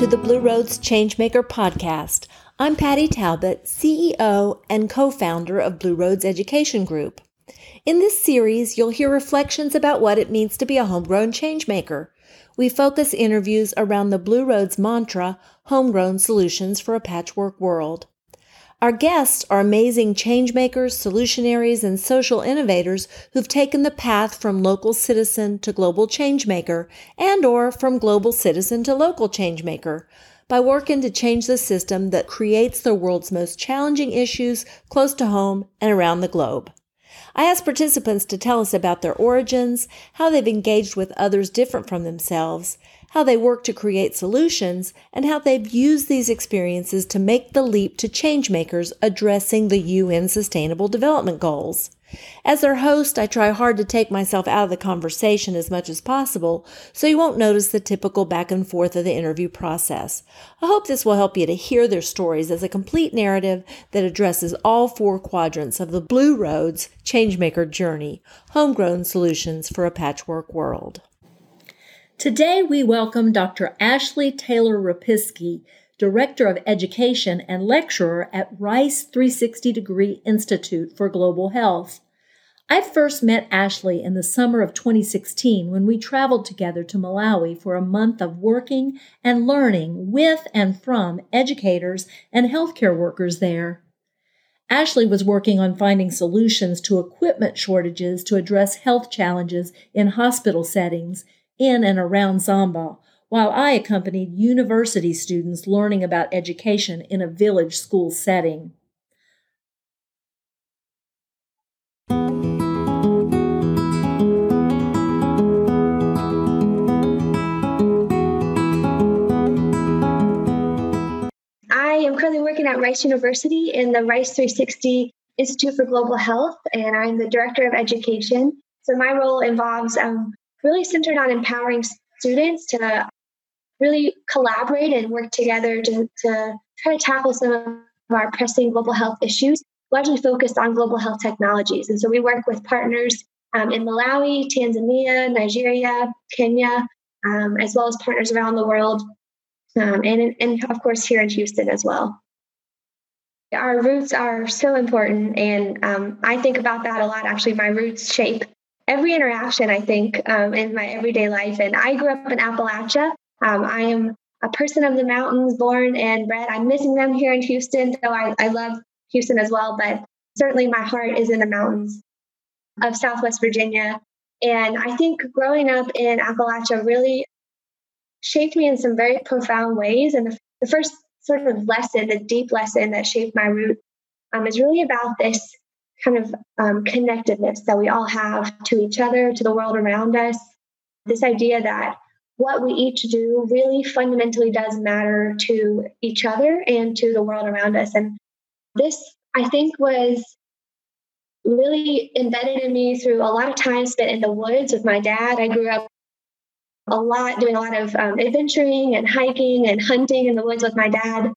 to the Blue Roads Changemaker podcast. I'm Patty Talbot, CEO and co founder of Blue Roads Education Group. In this series, you'll hear reflections about what it means to be a homegrown changemaker. We focus interviews around the Blue Roads mantra, homegrown solutions for a patchwork world. Our guests are amazing changemakers, solutionaries, and social innovators who've taken the path from local citizen to global changemaker and or from global citizen to local changemaker by working to change the system that creates the world's most challenging issues close to home and around the globe. I asked participants to tell us about their origins, how they've engaged with others different from themselves, how they work to create solutions, and how they've used these experiences to make the leap to changemakers addressing the UN Sustainable Development Goals. As their host, I try hard to take myself out of the conversation as much as possible so you won't notice the typical back and forth of the interview process. I hope this will help you to hear their stories as a complete narrative that addresses all four quadrants of the Blue Roads Changemaker journey, homegrown solutions for a patchwork world. Today, we welcome Dr. Ashley Taylor Rapisky, Director of Education and lecturer at Rice 360 Degree Institute for Global Health. I first met Ashley in the summer of 2016 when we traveled together to Malawi for a month of working and learning with and from educators and healthcare workers there. Ashley was working on finding solutions to equipment shortages to address health challenges in hospital settings in and around Zomba, while I accompanied university students learning about education in a village school setting. I am currently working at Rice University in the Rice 360 Institute for Global Health, and I'm the Director of Education. So my role involves um, really centered on empowering students to really collaborate and work together to, to try to tackle some of our pressing global health issues, largely focused on global health technologies. And so we work with partners um, in Malawi, Tanzania, Nigeria, Kenya, um, as well as partners around the world, um, and, and of course here in Houston as well. Our roots are so important, and um, I think about that a lot. Actually, my roots shape every interaction, I think, um, in my everyday life. And I grew up in Appalachia. Um, I am a person of the mountains, born and bred. I'm missing them here in Houston, though I, I love Houston as well. But certainly my heart is in the mountains of Southwest Virginia. And I think growing up in Appalachia really shaped me in some very profound ways. And the, the first sort of lesson, the deep lesson that shaped my root, um, is really about this kind of um, connectedness that we all have to each other, to the world around us. This idea that what we each do really fundamentally does matter to each other and to the world around us. And this, I think, was really embedded in me through a lot of time spent in the woods with my dad. I grew up a lot doing a lot of um, adventuring and hiking and hunting in the woods with my dad,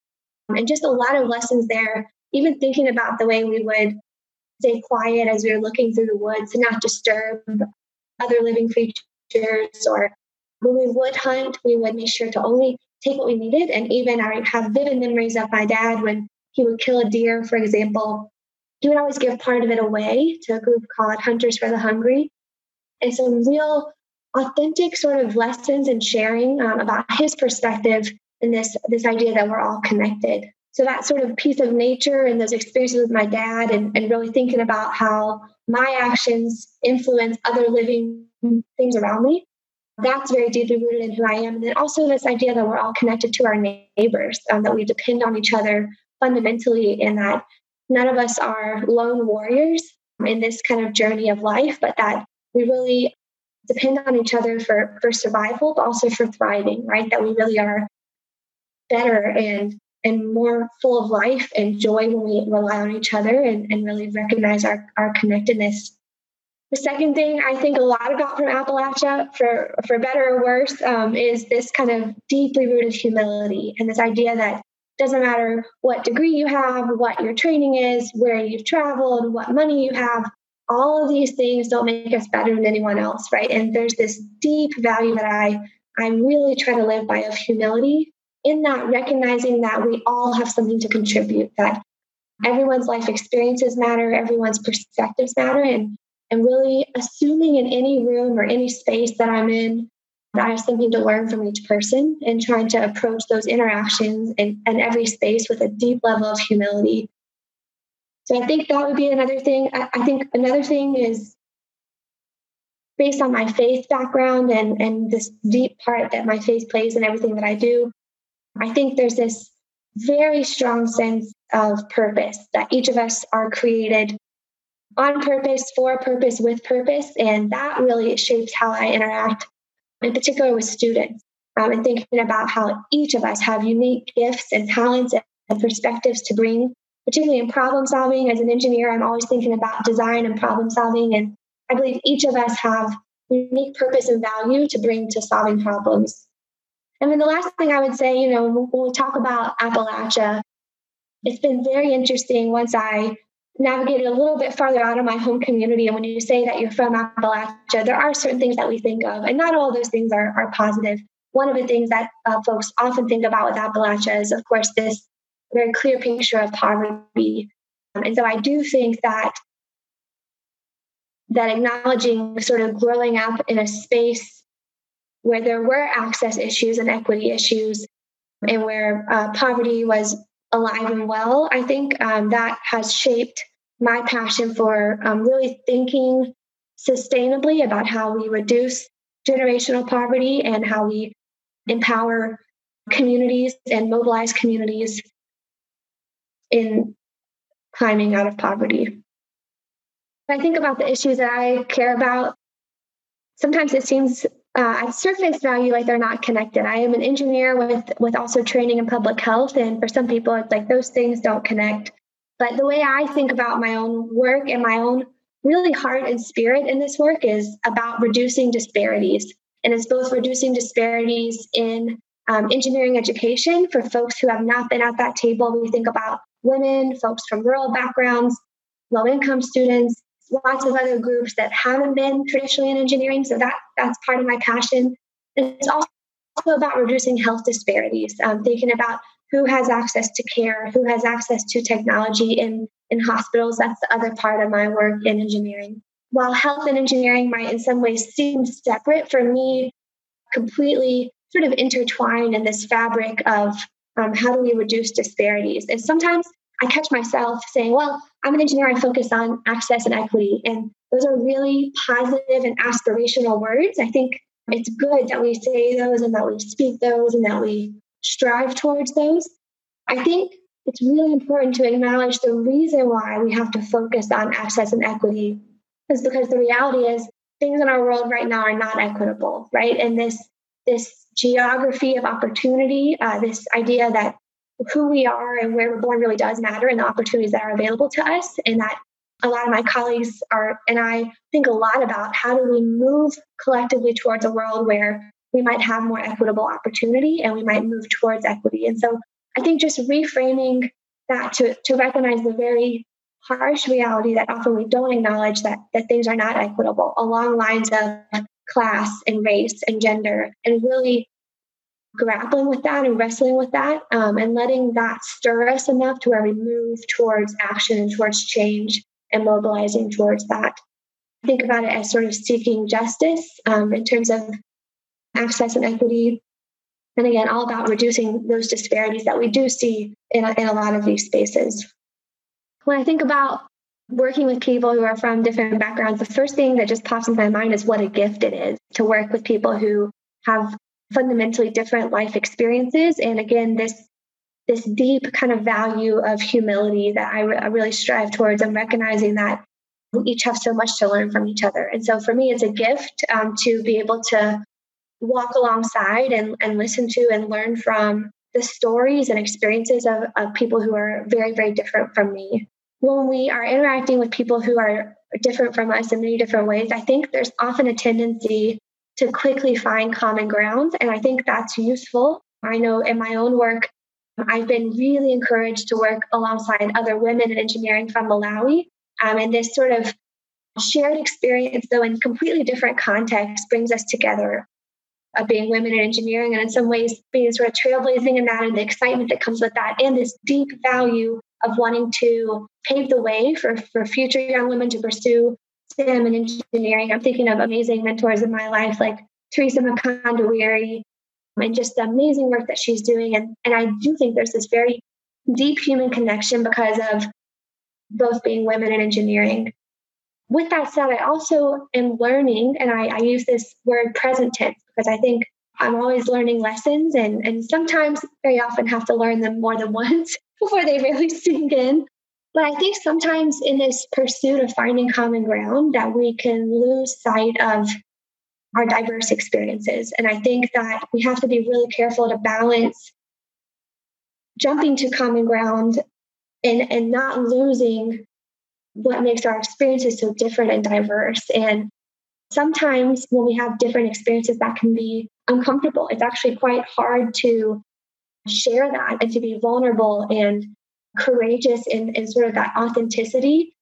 and just a lot of lessons there. Even thinking about the way we would stay quiet as we were looking through the woods to not disturb other living creatures or when we would hunt we would make sure to only take what we needed. And even i have vivid memories of my dad when he would kill a deer for example. He would always give part of it away to a group called hunters for the hungry. And some real authentic sort of lessons and sharing um, about his perspective and this this idea that we're all connected so that sort of piece of nature and those experiences with my dad and, and really thinking about how my actions influence other living things around me that's very deeply rooted in who i am. And then also this idea that we're all connected to our neighbors um, that we depend on each other fundamentally and that none of us are lone warriors in this kind of journey of life but that we really depend on each other for for survival but also for thriving right? That we really are better and and more full of life and joy when we rely on each other and, and really recognize our, our connectedness. The second thing I think a lot about from Appalachia, for, for better or worse, um, is this kind of deeply rooted humility and this idea that doesn't matter what degree you have, what your training is, where you've traveled, what money you have, all of these things don't make us better than anyone else, right? And there's this deep value that I I really try to live by of humility in that, recognizing that we all have something to contribute, that everyone's life experiences matter, everyone's perspectives matter, and, and really assuming in any room or any space that I'm in that I have something to learn from each person and trying to approach those interactions and, and every space with a deep level of humility. So I think that would be another thing. I, I think another thing is based on my faith background and, and this deep part that my faith plays in everything that I do, I think there's this very strong sense of purpose that each of us are created on purpose, for purpose, with purpose. And that really shapes how I interact, in particular with students. Um, and thinking about how each of us have unique gifts and talents and perspectives to bring, particularly in problem solving. As an engineer, I'm always thinking about design and problem solving. And I believe each of us have unique purpose and value to bring to solving problems. And then the last thing I would say, you know, when we talk about Appalachia, it's been very interesting once I navigated a little bit farther out of my home community. And when you say that you're from Appalachia, there are certain things that we think of, and not all those things are, are positive. One of the things that uh, folks often think about with Appalachia is, of course, this very clear picture of poverty. Um, and so I do think that that acknowledging sort of growing up in a space where there were access issues and equity issues and where uh, poverty was alive and well, I think um, that has shaped my passion for um, really thinking sustainably about how we reduce generational poverty and how we empower communities and mobilize communities in climbing out of poverty. When I think about the issues that I care about, sometimes it seems uh, at surface value like they're not connected. I am an engineer with with also training in public health, and for some people, it's like those things don't connect. But the way I think about my own work and my own really heart and spirit in this work is about reducing disparities, and it's both reducing disparities in um, engineering education for folks who have not been at that table. We think about women, folks from rural backgrounds, low income students, lots of other groups that haven't been traditionally in engineering. So that that's part of my passion. And it's also about reducing health disparities, um, thinking about who has access to care, who has access to technology in, in hospitals. That's the other part of my work in engineering. While health and engineering might in some ways seem separate, for me, completely sort of intertwined in this fabric of um, how do we reduce disparities. And sometimes I catch myself saying, well, I'm an engineer, I focus on access and equity. And those are really positive and aspirational words. I think it's good that we say those and that we speak those and that we strive towards those. I think it's really important to acknowledge the reason why we have to focus on access and equity is because the reality is things in our world right now are not equitable, right? And this this geography of opportunity, uh, this idea that who we are and where we're born really does matter and the opportunities that are available to us and that a lot of my colleagues are and i think a lot about how do we move collectively towards a world where we might have more equitable opportunity and we might move towards equity. And so i think just reframing that to, to recognize the very harsh reality that often we don't acknowledge that that things are not equitable along lines of class and race and gender and really grappling with that and wrestling with that um, and letting that stir us enough to where we move towards action and towards change and mobilizing towards that. Think about it as sort of seeking justice um, in terms of access and equity. And again, all about reducing those disparities that we do see in a, in a lot of these spaces. When I think about working with people who are from different backgrounds, the first thing that just pops into my mind is what a gift it is to work with people who have fundamentally different life experiences. And again, this this deep kind of value of humility that I, re- I really strive towards and recognizing that we each have so much to learn from each other. And so for me, it's a gift um, to be able to walk alongside and, and listen to and learn from the stories and experiences of, of people who are very, very different from me. When we are interacting with people who are different from us in many different ways, I think there's often a tendency to quickly find common ground. And I think that's useful. I know in my own work, I've been really encouraged to work alongside other women in engineering from Malawi. Um, and this sort of shared experience, though in completely different contexts, brings us together. of being women in engineering and in some ways being sort of trailblazing in that and the excitement that comes with that and this deep value of wanting to pave the way for, for future young women to pursue STEM and engineering. I'm thinking of amazing mentors in my life like Teresa Mkandawire and just the amazing work that she's doing. And, and I do think there's this very deep human connection because of both being women in engineering. With that said, I also am learning, and I, I use this word present tense because I think I'm always learning lessons and, and sometimes very often have to learn them more than once before they really sink in. But I think sometimes in this pursuit of finding common ground that we can lose sight of our diverse experiences. And I think that we have to be really careful to balance jumping to common ground and, and not losing what makes our experiences so different and diverse. And sometimes when we have different experiences, that can be uncomfortable. It's actually quite hard to share that and to be vulnerable and courageous in, in sort of that authenticity.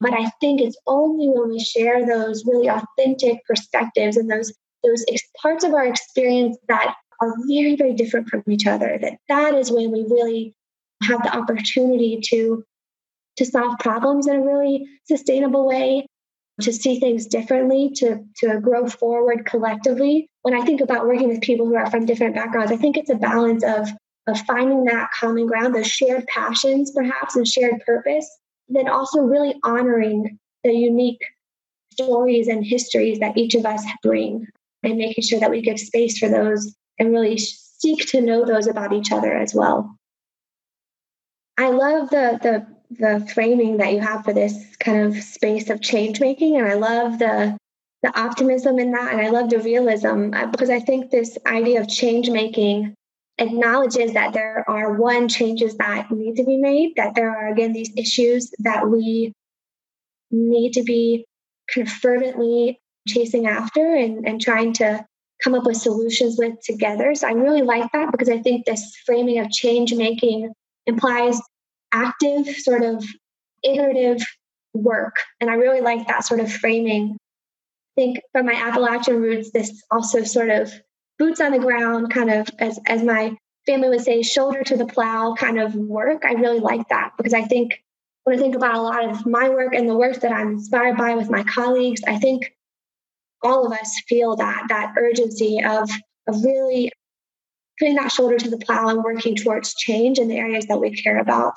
But I think it's only when we share those really authentic perspectives and those those parts of our experience that are very very different from each other that that is when we really have the opportunity to to solve problems in a really sustainable way to see things differently to to grow forward collectively when i think about working with people who are from different backgrounds i think it's a balance of of finding that common ground those shared passions perhaps and shared purpose then also really honoring the unique stories and histories that each of us bring and making sure that we give space for those and really seek to know those about each other as well. I love the the the framing that you have for this kind of space of change making and I love the the optimism in that and I love the realism uh, because I think this idea of change making acknowledges that there are one changes that need to be made that there are again these issues that we need to be kind of fervently chasing after and, and trying to come up with solutions with together. So I really like that because I think this framing of change making implies active, sort of iterative work. And I really like that sort of framing. I think from my Appalachian roots, this also sort of boots on the ground, kind of as, as my family would say, shoulder to the plow kind of work. I really like that because I think when I think about a lot of my work and the work that I'm inspired by with my colleagues, I think all of us feel that that urgency of of really putting that shoulder to the plow and working towards change in the areas that we care about.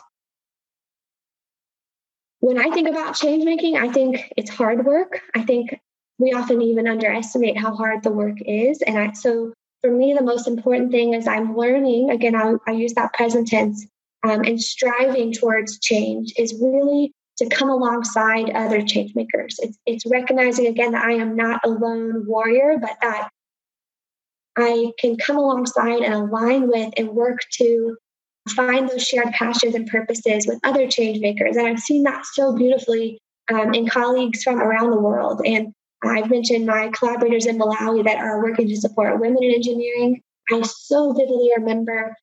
When I think about change making, I think it's hard work. I think we often even underestimate how hard the work is. And I, so for me, the most important thing is I'm learning, again, I, I use that present tense, um, and striving towards change is really to come alongside other change makers. It's, it's recognizing again that I am not a lone warrior, but that I can come alongside and align with and work to find those shared passions and purposes with other change makers. And I've seen that so beautifully um, in colleagues from around the world. And I've mentioned my collaborators in Malawi that are working to support women in engineering. I so vividly remember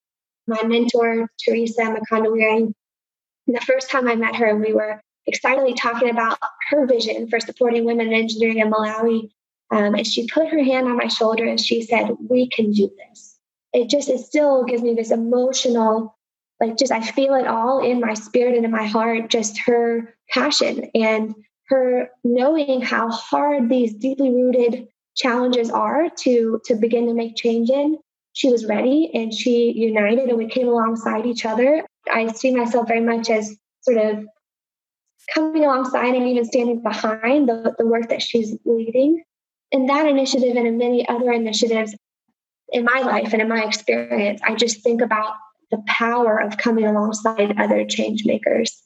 my mentor, Teresa Mkandawire. The first time I met her, we were excitedly talking about her vision for supporting women in engineering in Malawi. Um, and she put her hand on my shoulder and she said, We can do this. It just, it still gives me this emotional, like, just I feel it all in my spirit and in my heart, just her passion and her knowing how hard these deeply rooted challenges are to to begin to make change in she was ready and she united and we came alongside each other. I see myself very much as sort of coming alongside and even standing behind the, the work that she's leading. And that initiative and in many other initiatives in my life and in my experience i just think about the power of coming alongside other change makers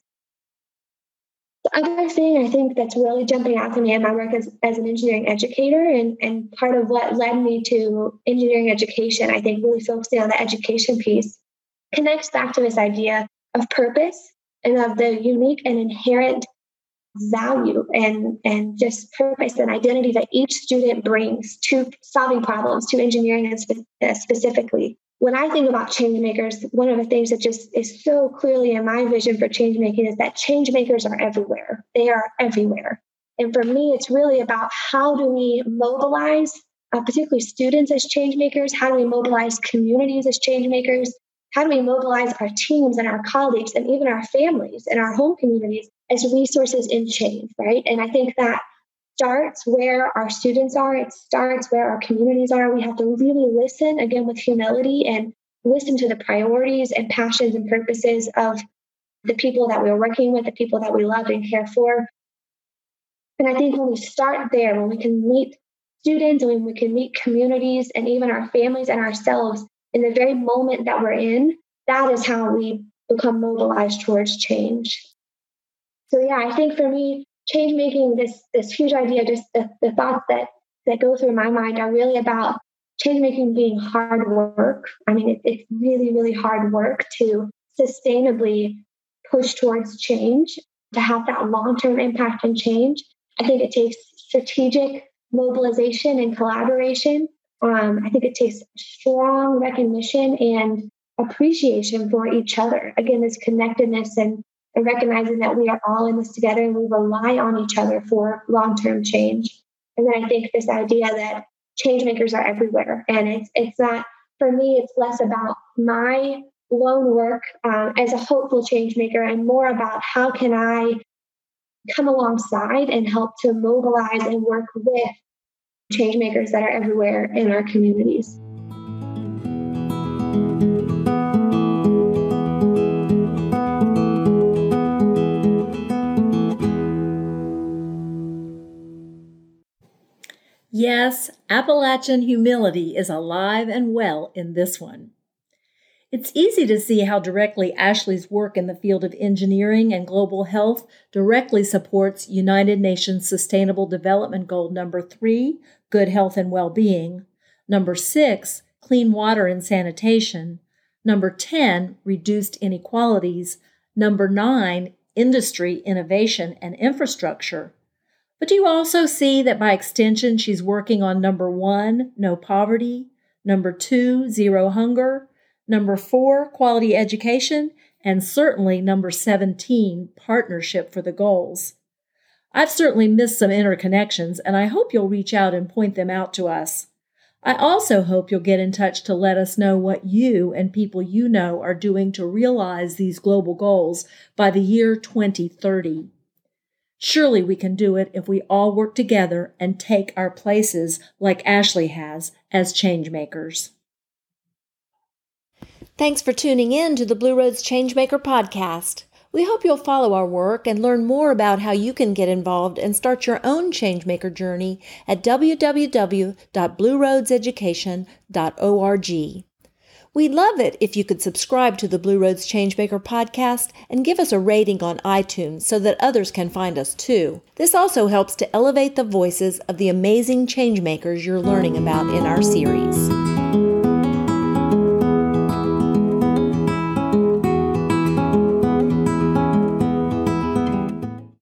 other thing I think that's really jumping out to me in my work as, as an engineering educator, and, and part of what led me to engineering education, I think really focusing on the education piece, connects back to this idea of purpose and of the unique and inherent value and, and just purpose and identity that each student brings to solving problems, to engineering uh, specifically when I think about change makers, one of the things that just is so clearly in my vision for change making is that change makers are everywhere. They are everywhere. And for me, it's really about how do we mobilize uh, particularly students as change makers? How do we mobilize communities as change makers? How do we mobilize our teams and our colleagues and even our families and our home communities as resources in change, right? And I think that starts where our students are, it starts where our communities are. We have to really listen again with humility and listen to the priorities and passions and purposes of the people that we're working with, the people that we love and care for. And I think when we start there, when we can meet students and when we can meet communities and even our families and ourselves in the very moment that we're in, that is how we become mobilized towards change. So yeah, I think for me, change making this this huge idea, just the, the thoughts that that go through my mind are really about change making being hard work. I mean, it, it's really, really hard work to sustainably push towards change, to have that long term impact and change. I think it takes strategic mobilization and collaboration. Um, I think it takes strong recognition and appreciation for each other. Again, this connectedness and, and recognizing that we are all in this together and we rely on each other for long term change. And then I think this idea that change makers are everywhere. And it's it's not for me, it's less about my lone work um, as a hopeful change maker and more about how can I come alongside and help to mobilize and work with change makers that are everywhere in our communities. Yes, Appalachian humility is alive and well in this one. It's easy to see how directly Ashley's work in the field of engineering and global health directly supports United Nations Sustainable Development Goal number 3, good health and well-being, number 6, clean water and sanitation, number 10, reduced inequalities, number 9, industry, innovation and infrastructure, but do you also see that by extension, she's working on number one, no poverty, number two, zero hunger, number four, quality education, and certainly number 17, partnership for the goals. I've certainly missed some interconnections, and I hope you'll reach out and point them out to us. I also hope you'll get in touch to let us know what you and people you know are doing to realize these global goals by the year 2030. Surely we can do it if we all work together and take our places like Ashley has as changemakers. Thanks for tuning in to the Blue Roads Changemaker podcast. We hope you'll follow our work and learn more about how you can get involved and start your own changemaker journey at www.blueroadseducation.org. We'd love it if you could subscribe to the Blue Roads Changemaker podcast and give us a rating on iTunes so that others can find us too. This also helps to elevate the voices of the amazing changemakers you're learning about in our series.